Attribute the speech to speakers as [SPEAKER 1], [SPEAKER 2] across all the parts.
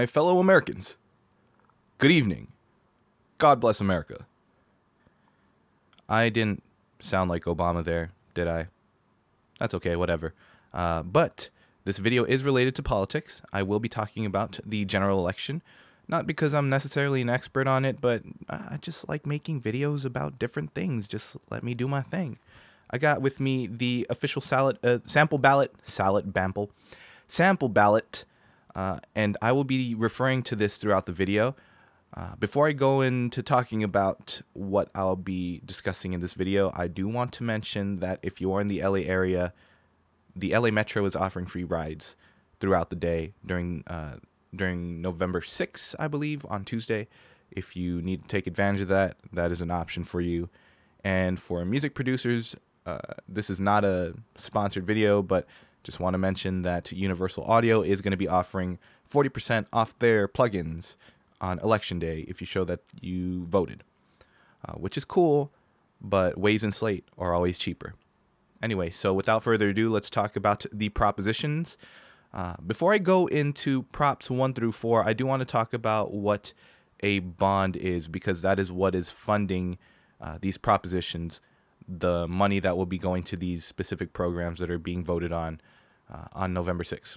[SPEAKER 1] my fellow Americans. Good evening. God bless America. I didn't sound like Obama there, did I? That's okay, whatever. Uh, but this video is related to politics. I will be talking about the general election. Not because I'm necessarily an expert on it, but I just like making videos about different things. Just let me do my thing. I got with me the official salad, uh, sample ballot, salad bample, sample ballot, uh, and I will be referring to this throughout the video. Uh, before I go into talking about what I'll be discussing in this video, I do want to mention that if you are in the LA area, the LA Metro is offering free rides throughout the day during uh, during November 6th, I believe, on Tuesday. If you need to take advantage of that, that is an option for you. And for music producers, uh, this is not a sponsored video, but just want to mention that Universal Audio is going to be offering 40% off their plugins on election day if you show that you voted, uh, which is cool, but Waves and Slate are always cheaper. Anyway, so without further ado, let's talk about the propositions. Uh, before I go into props one through four, I do want to talk about what a bond is because that is what is funding uh, these propositions, the money that will be going to these specific programs that are being voted on uh, on November 6th.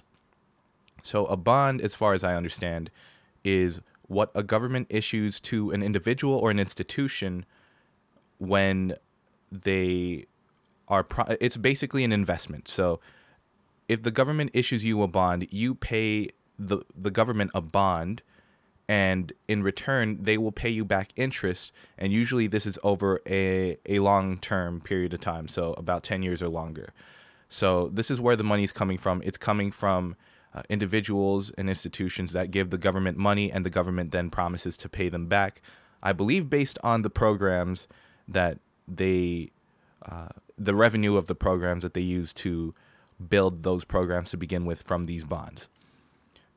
[SPEAKER 1] So, a bond, as far as I understand, is what a government issues to an individual or an institution when they are pro- it's basically an investment. So if the government issues you a bond, you pay the the government a bond and in return they will pay you back interest and usually this is over a, a long term period of time so about 10 years or longer so this is where the money is coming from it's coming from uh, individuals and institutions that give the government money and the government then promises to pay them back. I believe based on the programs that they, uh, the revenue of the programs that they use to build those programs to begin with from these bonds.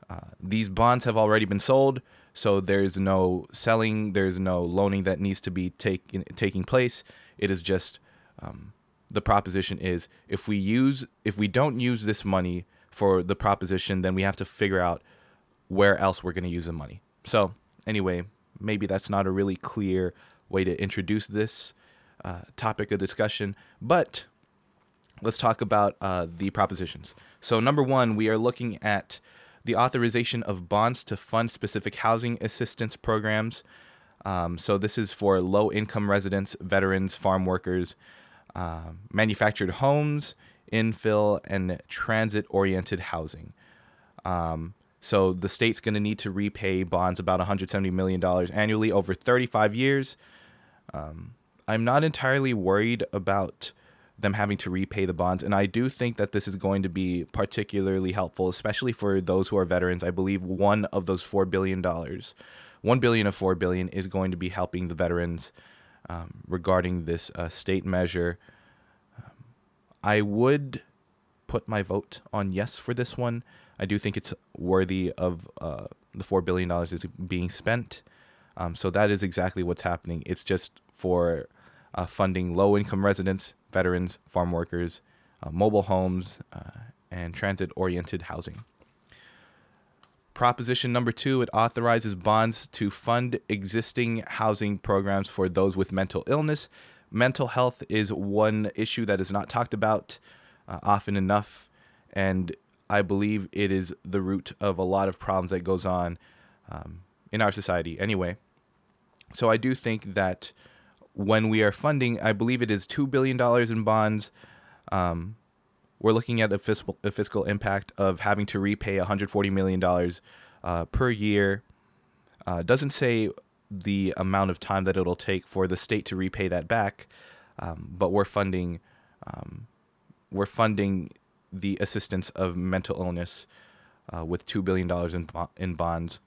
[SPEAKER 1] Uh, these bonds have already been sold, so there's no selling, there's no loaning that needs to be take, taking place. It is just um, the proposition is if we use if we don't use this money for the proposition, then we have to figure out where else we're going to use the money. So, anyway, maybe that's not a really clear way to introduce this uh, topic of discussion, but let's talk about uh, the propositions. So, number one, we are looking at the authorization of bonds to fund specific housing assistance programs. Um, so, this is for low income residents, veterans, farm workers, uh, manufactured homes, infill, and transit oriented housing. Um, so the state's going to need to repay bonds about $170 million annually over 35 years. Um, I'm not entirely worried about them having to repay the bonds. And I do think that this is going to be particularly helpful, especially for those who are veterans. I believe one of those $4 billion, 1 billion of 4 billion is going to be helping the veterans um, regarding this uh, state measure I would put my vote on yes for this one. I do think it's worthy of uh, the $4 billion is being spent. Um, so that is exactly what's happening. It's just for uh, funding low income residents, veterans, farm workers, uh, mobile homes, uh, and transit oriented housing. Proposition number two it authorizes bonds to fund existing housing programs for those with mental illness mental health is one issue that is not talked about uh, often enough, and I believe it is the root of a lot of problems that goes on um, in our society. Anyway, so I do think that when we are funding, I believe it is two billion dollars in bonds. Um, we're looking at a fiscal a fiscal impact of having to repay 140 million dollars uh, per year. Uh, doesn't say the amount of time that it'll take for the state to repay that back, um, but we're funding um, we're funding the assistance of mental illness uh, with two billion dollars in in bonds.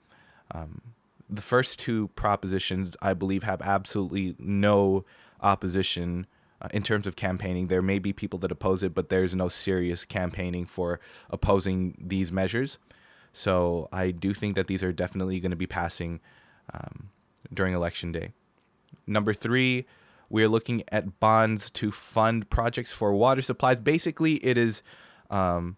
[SPEAKER 1] Um, the first two propositions, I believe, have absolutely no opposition uh, in terms of campaigning. There may be people that oppose it, but there's no serious campaigning for opposing these measures. So I do think that these are definitely going to be passing. Um, during election day. Number three, we are looking at bonds to fund projects for water supplies. Basically, it is um,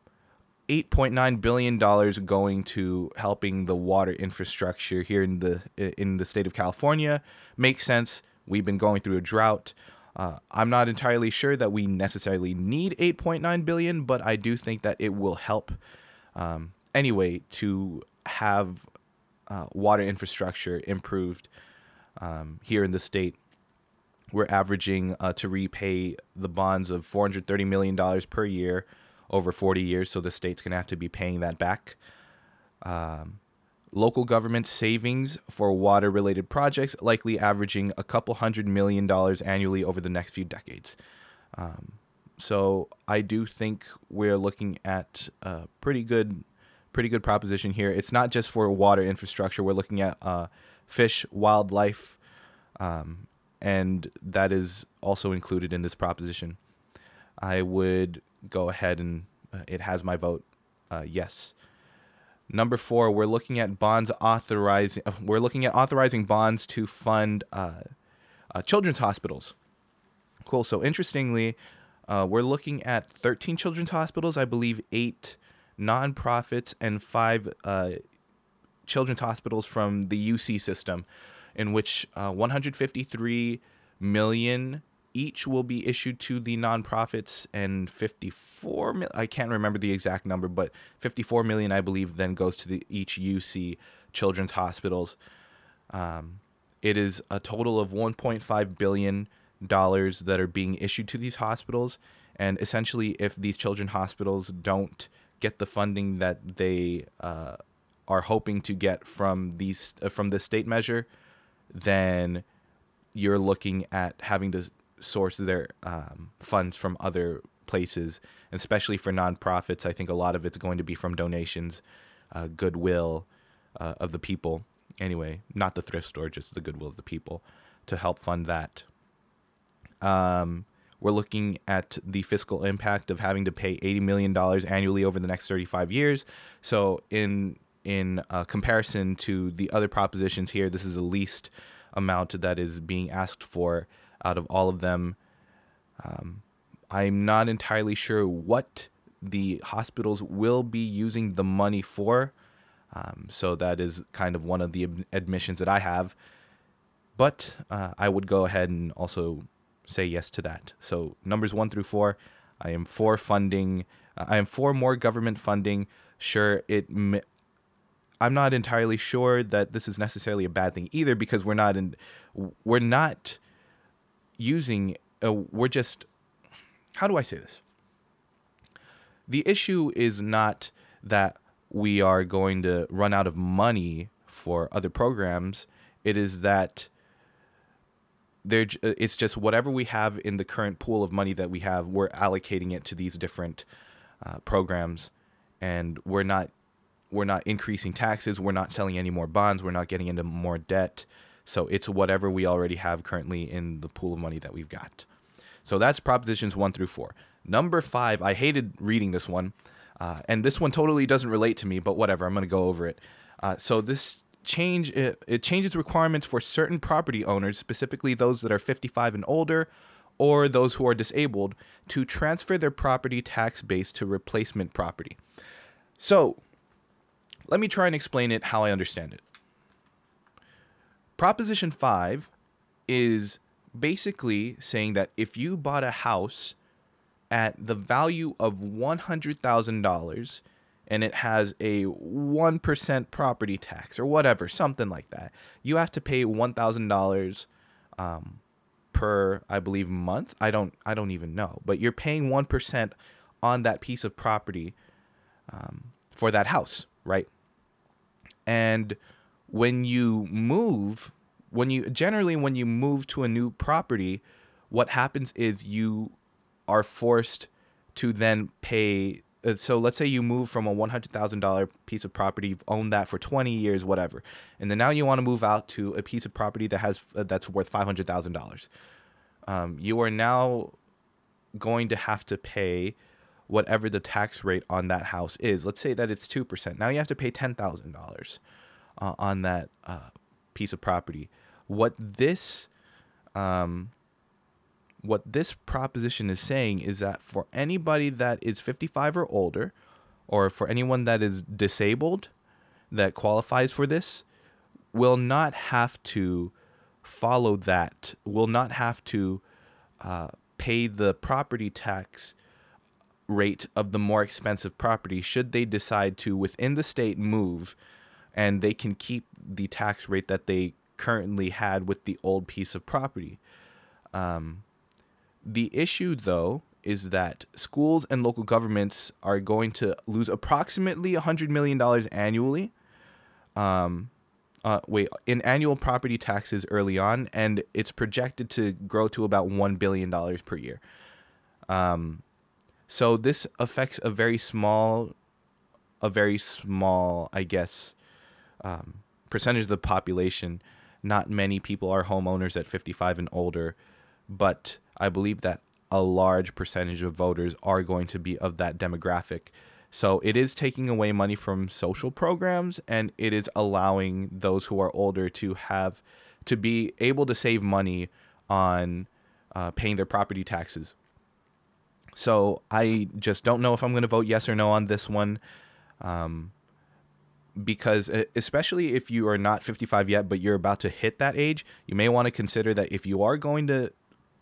[SPEAKER 1] 8.9 billion dollars going to helping the water infrastructure here in the in the state of California makes sense. We've been going through a drought. Uh, I'm not entirely sure that we necessarily need 8.9 billion, but I do think that it will help um, anyway to have uh, water infrastructure improved um, here in the state. We're averaging uh, to repay the bonds of 430 million dollars per year over 40 years, so the state's gonna have to be paying that back. Um, local government savings for water related projects likely averaging a couple hundred million dollars annually over the next few decades. Um, so I do think we're looking at a pretty good, pretty good proposition here. It's not just for water infrastructure. We're looking at uh, fish, wildlife, um, and that is also included in this proposition. I would go ahead and uh, it has my vote. Uh, yes. Number four, we're looking at bonds authorizing. We're looking at authorizing bonds to fund uh, uh, children's hospitals. Cool. So interestingly, uh, we're looking at 13 children's hospitals, I believe eight nonprofits, and five uh, children's hospitals from the UC system, in which uh, 153 million each will be issued to the nonprofits and 54 mil- I can't remember the exact number but 54 million I believe then goes to the each UC children's hospitals. Um, it is a total of 1.5 billion dollars that are being issued to these hospitals. And essentially if these children hospitals don't get the funding that they uh, are hoping to get from these uh, from the state measure then you're looking at having to source their um, funds from other places, especially for nonprofits. I think a lot of it's going to be from donations, uh, goodwill uh, of the people. Anyway, not the thrift store, just the goodwill of the people to help fund that. Um, we're looking at the fiscal impact of having to pay $80 million annually over the next 35 years. So, in in uh, comparison to the other propositions here, this is the least amount that is being asked for out of all of them. Um, I'm not entirely sure what the hospitals will be using the money for. Um, so that is kind of one of the admissions that I have. But uh, I would go ahead and also say yes to that. So numbers one through four, I am for funding. Uh, I am for more government funding. Sure, it. I'm not entirely sure that this is necessarily a bad thing either because we're not in. We're not using uh, we're just how do I say this? The issue is not that we are going to run out of money for other programs. It is that there uh, it's just whatever we have in the current pool of money that we have, we're allocating it to these different uh, programs, and we're not we're not increasing taxes. We're not selling any more bonds. We're not getting into more debt. So it's whatever we already have currently in the pool of money that we've got. So that's propositions one through four. Number five, I hated reading this one, uh, and this one totally doesn't relate to me, but whatever, I'm going to go over it. Uh, so this change it, it changes requirements for certain property owners, specifically those that are 55 and older, or those who are disabled, to transfer their property tax base to replacement property. So let me try and explain it how I understand it. Proposition 5 is basically saying that if you bought a house at the value of $100,000 and it has a 1% property tax or whatever, something like that, you have to pay $1,000 um, per, I believe, month. I don't, I don't even know, but you're paying 1% on that piece of property um, for that house, right? And when you move, when you generally when you move to a new property, what happens is you are forced to then pay uh, so let's say you move from a $100,000 piece of property, you've owned that for 20 years, whatever. And then now you want to move out to a piece of property that has uh, that's worth $500,000. Um, you are now going to have to pay whatever the tax rate on that house is. Let's say that it's 2%. Now you have to pay $10,000 uh, on that uh, piece of property. What this um, what this proposition is saying is that for anybody that is 55 or older, or for anyone that is disabled that qualifies for this will not have to follow that, will not have to uh, pay the property tax rate of the more expensive property should they decide to within the state move and they can keep the tax rate that they currently had with the old piece of property. Um, the issue, though, is that schools and local governments are going to lose approximately $100 million annually. Um, uh, wait, in annual property taxes early on, and it's projected to grow to about $1 billion per year. Um, so this affects a very small, a very small, I guess, um, percentage of the population. Not many people are homeowners at 55 and older, but I believe that a large percentage of voters are going to be of that demographic. So it is taking away money from social programs and it is allowing those who are older to have to be able to save money on uh, paying their property taxes. So I just don't know if I'm going to vote yes or no on this one. Um, because especially if you are not 55 yet, but you're about to hit that age, you may want to consider that if you are going to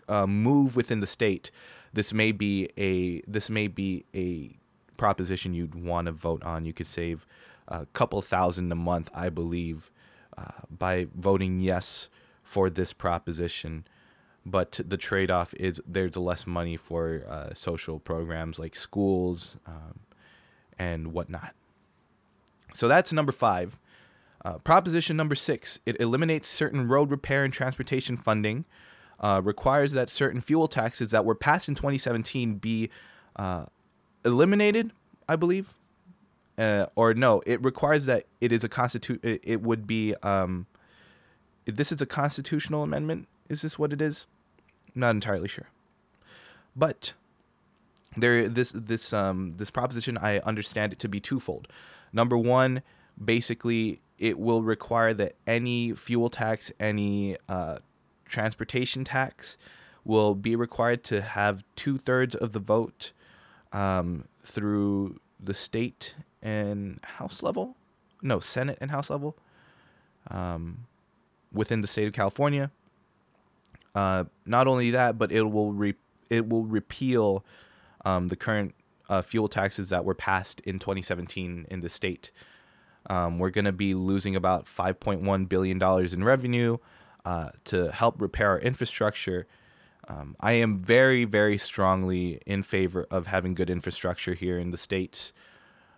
[SPEAKER 1] uh, move within the state, this may be a this may be a proposition you'd want to vote on. You could save a couple thousand a month, I believe, uh, by voting yes for this proposition but the trade-off is there's less money for uh, social programs like schools um, and whatnot. So that's number five. Uh, proposition number six: it eliminates certain road repair and transportation funding. Uh, requires that certain fuel taxes that were passed in 2017 be uh, eliminated. I believe, uh, or no, it requires that it is a constitu- It, it would be. Um, this is a constitutional amendment is this what it is? I'm not entirely sure. But there this this um this proposition I understand it to be twofold. Number one, basically it will require that any fuel tax, any uh, transportation tax will be required to have two thirds of the vote um, through the state and House level. No, Senate and House level um, within the state of California. Uh, not only that, but it will re- it will repeal um, the current uh, fuel taxes that were passed in 2017 in the state. Um, we're going to be losing about 5.1 billion dollars in revenue uh, to help repair our infrastructure. Um, I am very, very strongly in favor of having good infrastructure here in the states,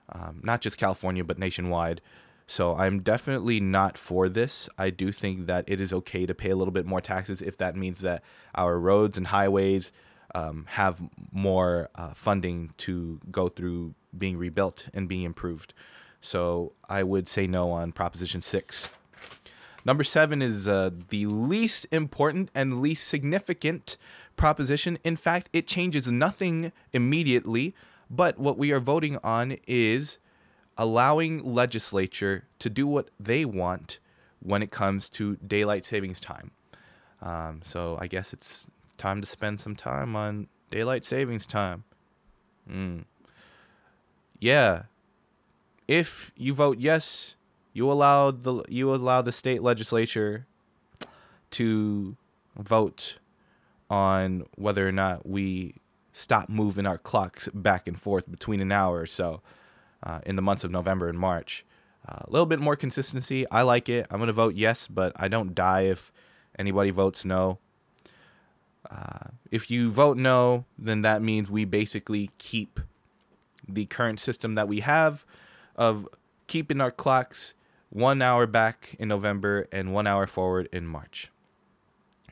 [SPEAKER 1] um, not just California, but nationwide. So I'm definitely not for this. I do think that it is okay to pay a little bit more taxes if that means that our roads and highways um, have more uh, funding to go through being rebuilt and being improved. So I would say no on Proposition 6. Number seven is uh, the least important and least significant proposition. In fact, it changes nothing immediately, but what we are voting on is allowing legislature to do what they want when it comes to daylight savings time. Um, so I guess it's time to spend some time on daylight savings time. Mm. Yeah. If you vote yes, you allow the you allow the state legislature to vote on whether or not we stop moving our clocks back and forth between an hour or so uh, in the months of November and March. Uh, a little bit more consistency. I like it. I'm going to vote yes, but I don't die if anybody votes no. Uh, if you vote no, then that means we basically keep the current system that we have of keeping our clocks one hour back in November and one hour forward in March.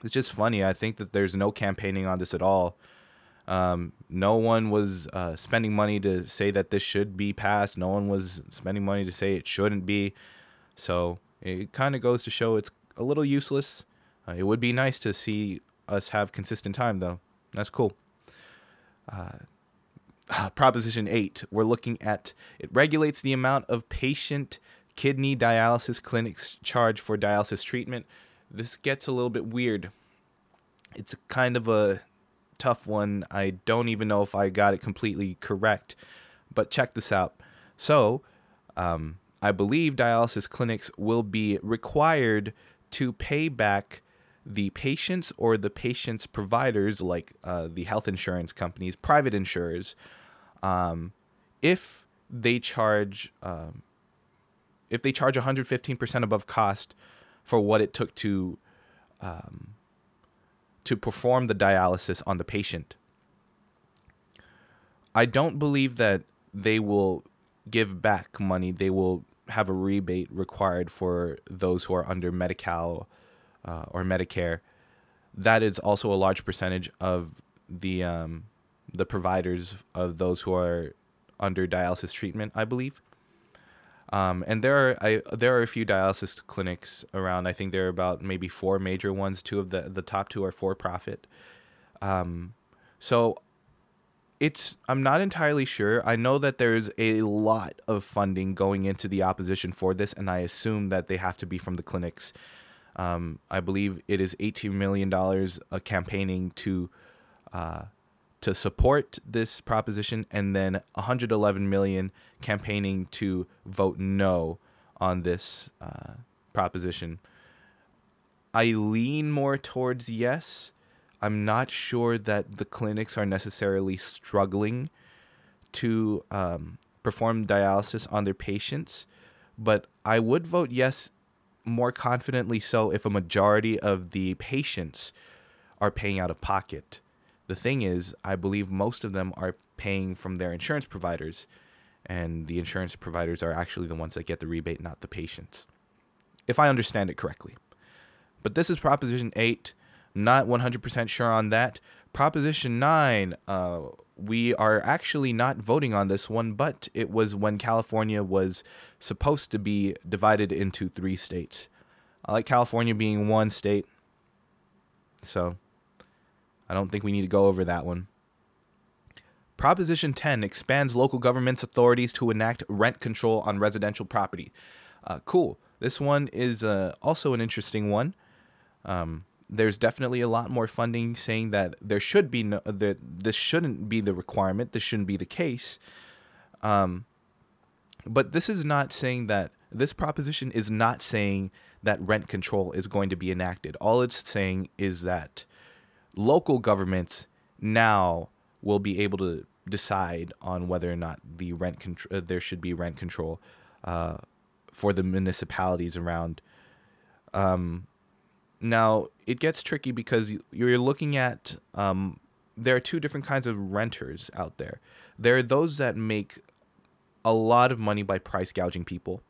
[SPEAKER 1] It's just funny. I think that there's no campaigning on this at all. Um, no one was uh, spending money to say that this should be passed. No one was spending money to say it shouldn't be. So it kind of goes to show it's a little useless. Uh, it would be nice to see us have consistent time, though. That's cool. Uh, Proposition 8, we're looking at it regulates the amount of patient kidney dialysis clinics charge for dialysis treatment. This gets a little bit weird. It's kind of a tough one. I don't even know if I got it completely correct, But check this out. So, um, I believe dialysis clinics will be required to pay back the patients or the patient's providers, like uh, the health insurance companies, private insurers, um, if they charge um, if they charge 115% above cost for what it took to um, to perform the dialysis on the patient. I don't believe that they will give back money. They will have a rebate required for those who are under Medi-Cal uh, or Medicare. That is also a large percentage of the um, the providers of those who are under dialysis treatment, I believe. Um, and there are I, there are a few dialysis clinics around. I think there are about maybe four major ones. Two of the the top two are for profit. Um, so it's I'm not entirely sure. I know that there's a lot of funding going into the opposition for this, and I assume that they have to be from the clinics. Um, I believe it is 18 million dollars uh, campaigning to uh, to support this proposition, and then 111 million campaigning to vote no on this uh, proposition. I lean more towards yes. I'm not sure that the clinics are necessarily struggling to um, perform dialysis on their patients, but I would vote yes more confidently so if a majority of the patients are paying out of pocket. The thing is, I believe most of them are paying from their insurance providers, and the insurance providers are actually the ones that get the rebate, not the patients, if I understand it correctly. But this is Proposition 8. Not 100% sure on that. Proposition 9, uh, we are actually not voting on this one, but it was when California was supposed to be divided into three states. I like California being one state. So I don't think we need to go over that one. Proposition 10 expands local government's authorities to enact rent control on residential property. Uh, cool. This one is uh, also an interesting one. Um, there's definitely a lot more funding saying that there should be no, that this shouldn't be the requirement. This shouldn't be the case. Um, but this is not saying that this proposition is not saying that rent control is going to be enacted. All it's saying is that local governments now will be able to decide on whether or not the rent contr- uh, there should be rent control uh, for the municipalities around. Um, now it gets tricky because you're looking at um, there are two different kinds of renters out there. There are those that make a lot of money by price gouging people,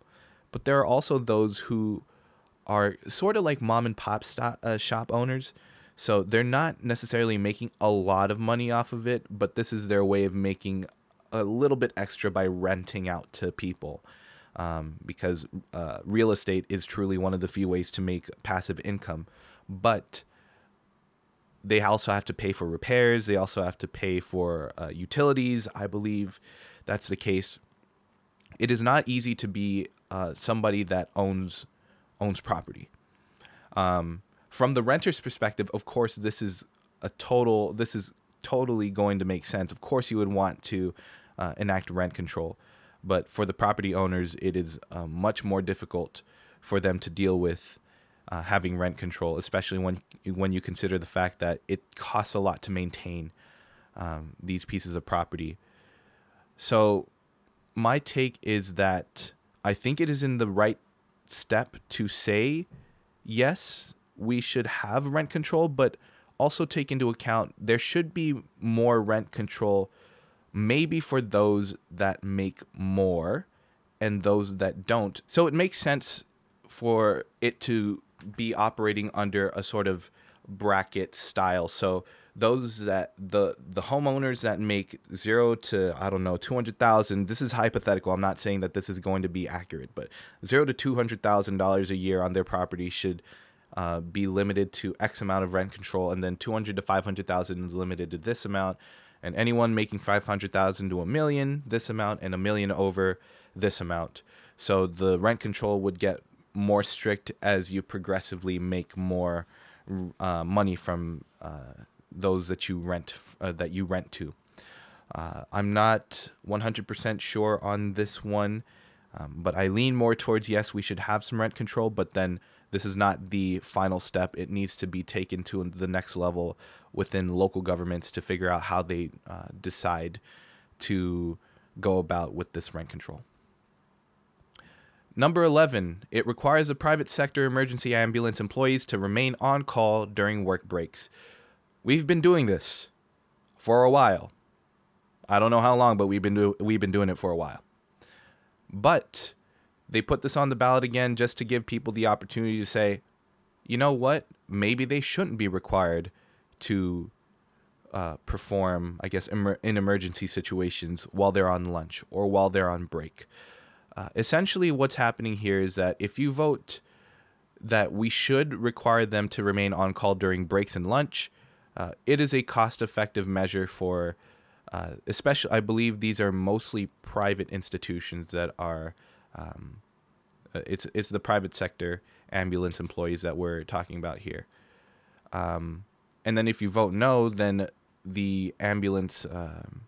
[SPEAKER 1] but there are also those who are sort of like mom and pop st- uh, shop owners so they're not necessarily making a lot of money off of it, but this is their way of making a little bit extra by renting out to people. Um, because uh, real estate is truly one of the few ways to make passive income. But they also have to pay for repairs, they also have to pay for uh, utilities. I believe that's the case. It is not easy to be uh, somebody that owns owns property. Um, from the renter's perspective, of course, this is a total. This is totally going to make sense. Of course, you would want to uh, enact rent control, but for the property owners, it is uh, much more difficult for them to deal with uh, having rent control, especially when when you consider the fact that it costs a lot to maintain um, these pieces of property. So, my take is that I think it is in the right step to say yes we should have rent control, but also take into account there should be more rent control, maybe for those that make more and those that don't. So it makes sense for it to be operating under a sort of bracket style. So those that the the homeowners that make zero to I don't know two hundred thousand. This is hypothetical. I'm not saying that this is going to be accurate, but zero to two hundred thousand dollars a year on their property should uh, be limited to X amount of rent control, and then 200 to 500,000 is limited to this amount, and anyone making 500,000 to a million, this amount, and a million over this amount. So the rent control would get more strict as you progressively make more uh, money from uh, those that you rent uh, that you rent to. Uh, I'm not 100% sure on this one, um, but I lean more towards yes, we should have some rent control, but then this is not the final step. It needs to be taken to the next level within local governments to figure out how they uh, decide to go about with this rent control. Number 11, it requires the private sector emergency ambulance employees to remain on call during work breaks. We've been doing this for a while. I don't know how long, but we've been do- we've been doing it for a while. But they put this on the ballot again just to give people the opportunity to say, you know what? Maybe they shouldn't be required to uh, perform, I guess, in emergency situations while they're on lunch or while they're on break. Uh, essentially, what's happening here is that if you vote that we should require them to remain on call during breaks and lunch, uh, it is a cost effective measure for uh, especially, I believe these are mostly private institutions that are. Um, uh, it's it's the private sector ambulance employees that we're talking about here. Um, and then if you vote no, then the ambulance um,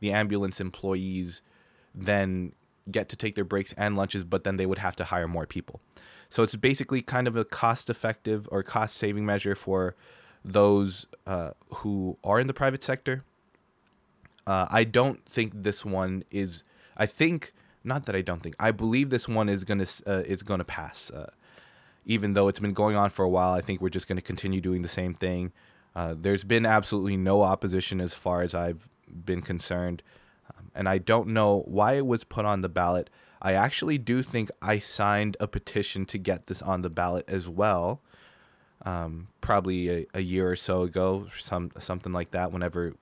[SPEAKER 1] the ambulance employees then get to take their breaks and lunches, but then they would have to hire more people. So it's basically kind of a cost effective or cost saving measure for those uh, who are in the private sector uh, I don't think this one is. I think not that I don't think. I believe this one is gonna uh, is gonna pass. Uh, even though it's been going on for a while, I think we're just gonna continue doing the same thing. Uh, there's been absolutely no opposition as far as I've been concerned, um, and I don't know why it was put on the ballot. I actually do think I signed a petition to get this on the ballot as well. Um, probably a, a year or so ago, some something like that. Whenever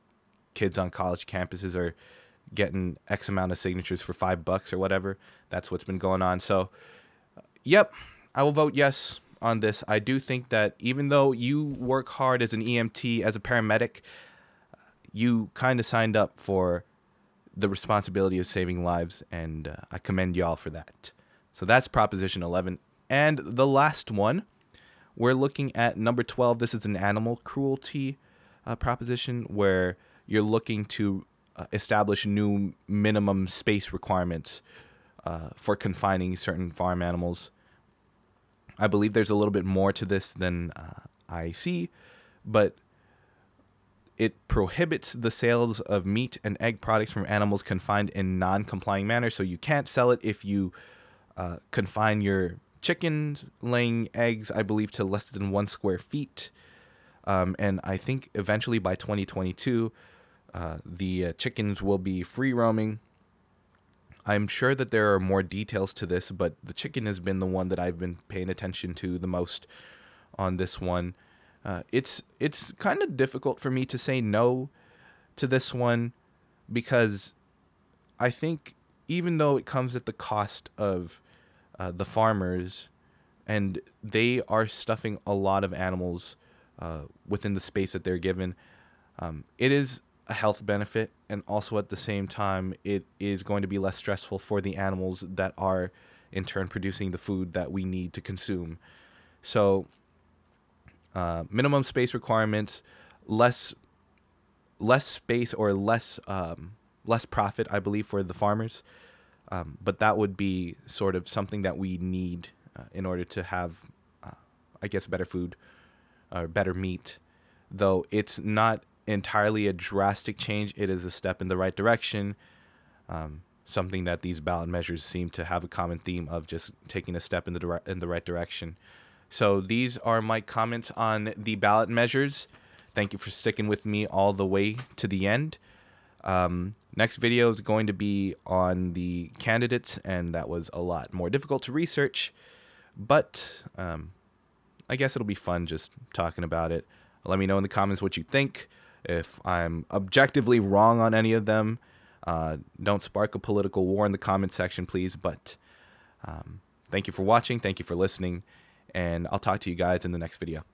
[SPEAKER 1] kids on college campuses are getting X amount of signatures for five bucks or whatever. That's what's been going on. So, yep, I will vote yes on this. I do think that even though you work hard as an EMT, as a paramedic, you kind of signed up for the responsibility of saving lives, and uh, I commend y'all for that. So that's Proposition 11. And the last one, we're looking at number 12. This is an animal cruelty uh, proposition where you're looking to uh, establish new minimum space requirements uh, for confining certain farm animals. I believe there's a little bit more to this than uh, I see, but it prohibits the sales of meat and egg products from animals confined in non-complying manner. So you can't sell it if you uh, confine your chickens laying eggs, I believe, to less than one square feet. Um, and I think eventually by 2022, uh, the uh, chickens will be free roaming. I'm sure that there are more details to this, but the chicken has been the one that I've been paying attention to the most on this one. Uh, it's it's kind of difficult for me to say no to this one because I think even though it comes at the cost of uh, the farmers and they are stuffing a lot of animals uh, within the space that they're given, um, it is a health benefit and also at the same time it is going to be less stressful for the animals that are in turn producing the food that we need to consume. So uh, minimum space requirements less less space or less um, less profit i believe for the farmers. Um, but that would be sort of something that we need uh, in order to have uh, i guess better food or better meat. Though it's not entirely a drastic change. It is a step in the right direction. Um, something that these ballot measures seem to have a common theme of just taking a step in the dire- in the right direction. So these are my comments on the ballot measures. Thank you for sticking with me all the way to the end. Um, next video is going to be on the candidates, and that was a lot more difficult to research, but um, I guess it'll be fun just talking about it. Let me know in the comments what you think. If I'm objectively wrong on any of them, uh, don't spark a political war in the comment section, please. But um, thank you for watching. Thank you for listening. And I'll talk to you guys in the next video.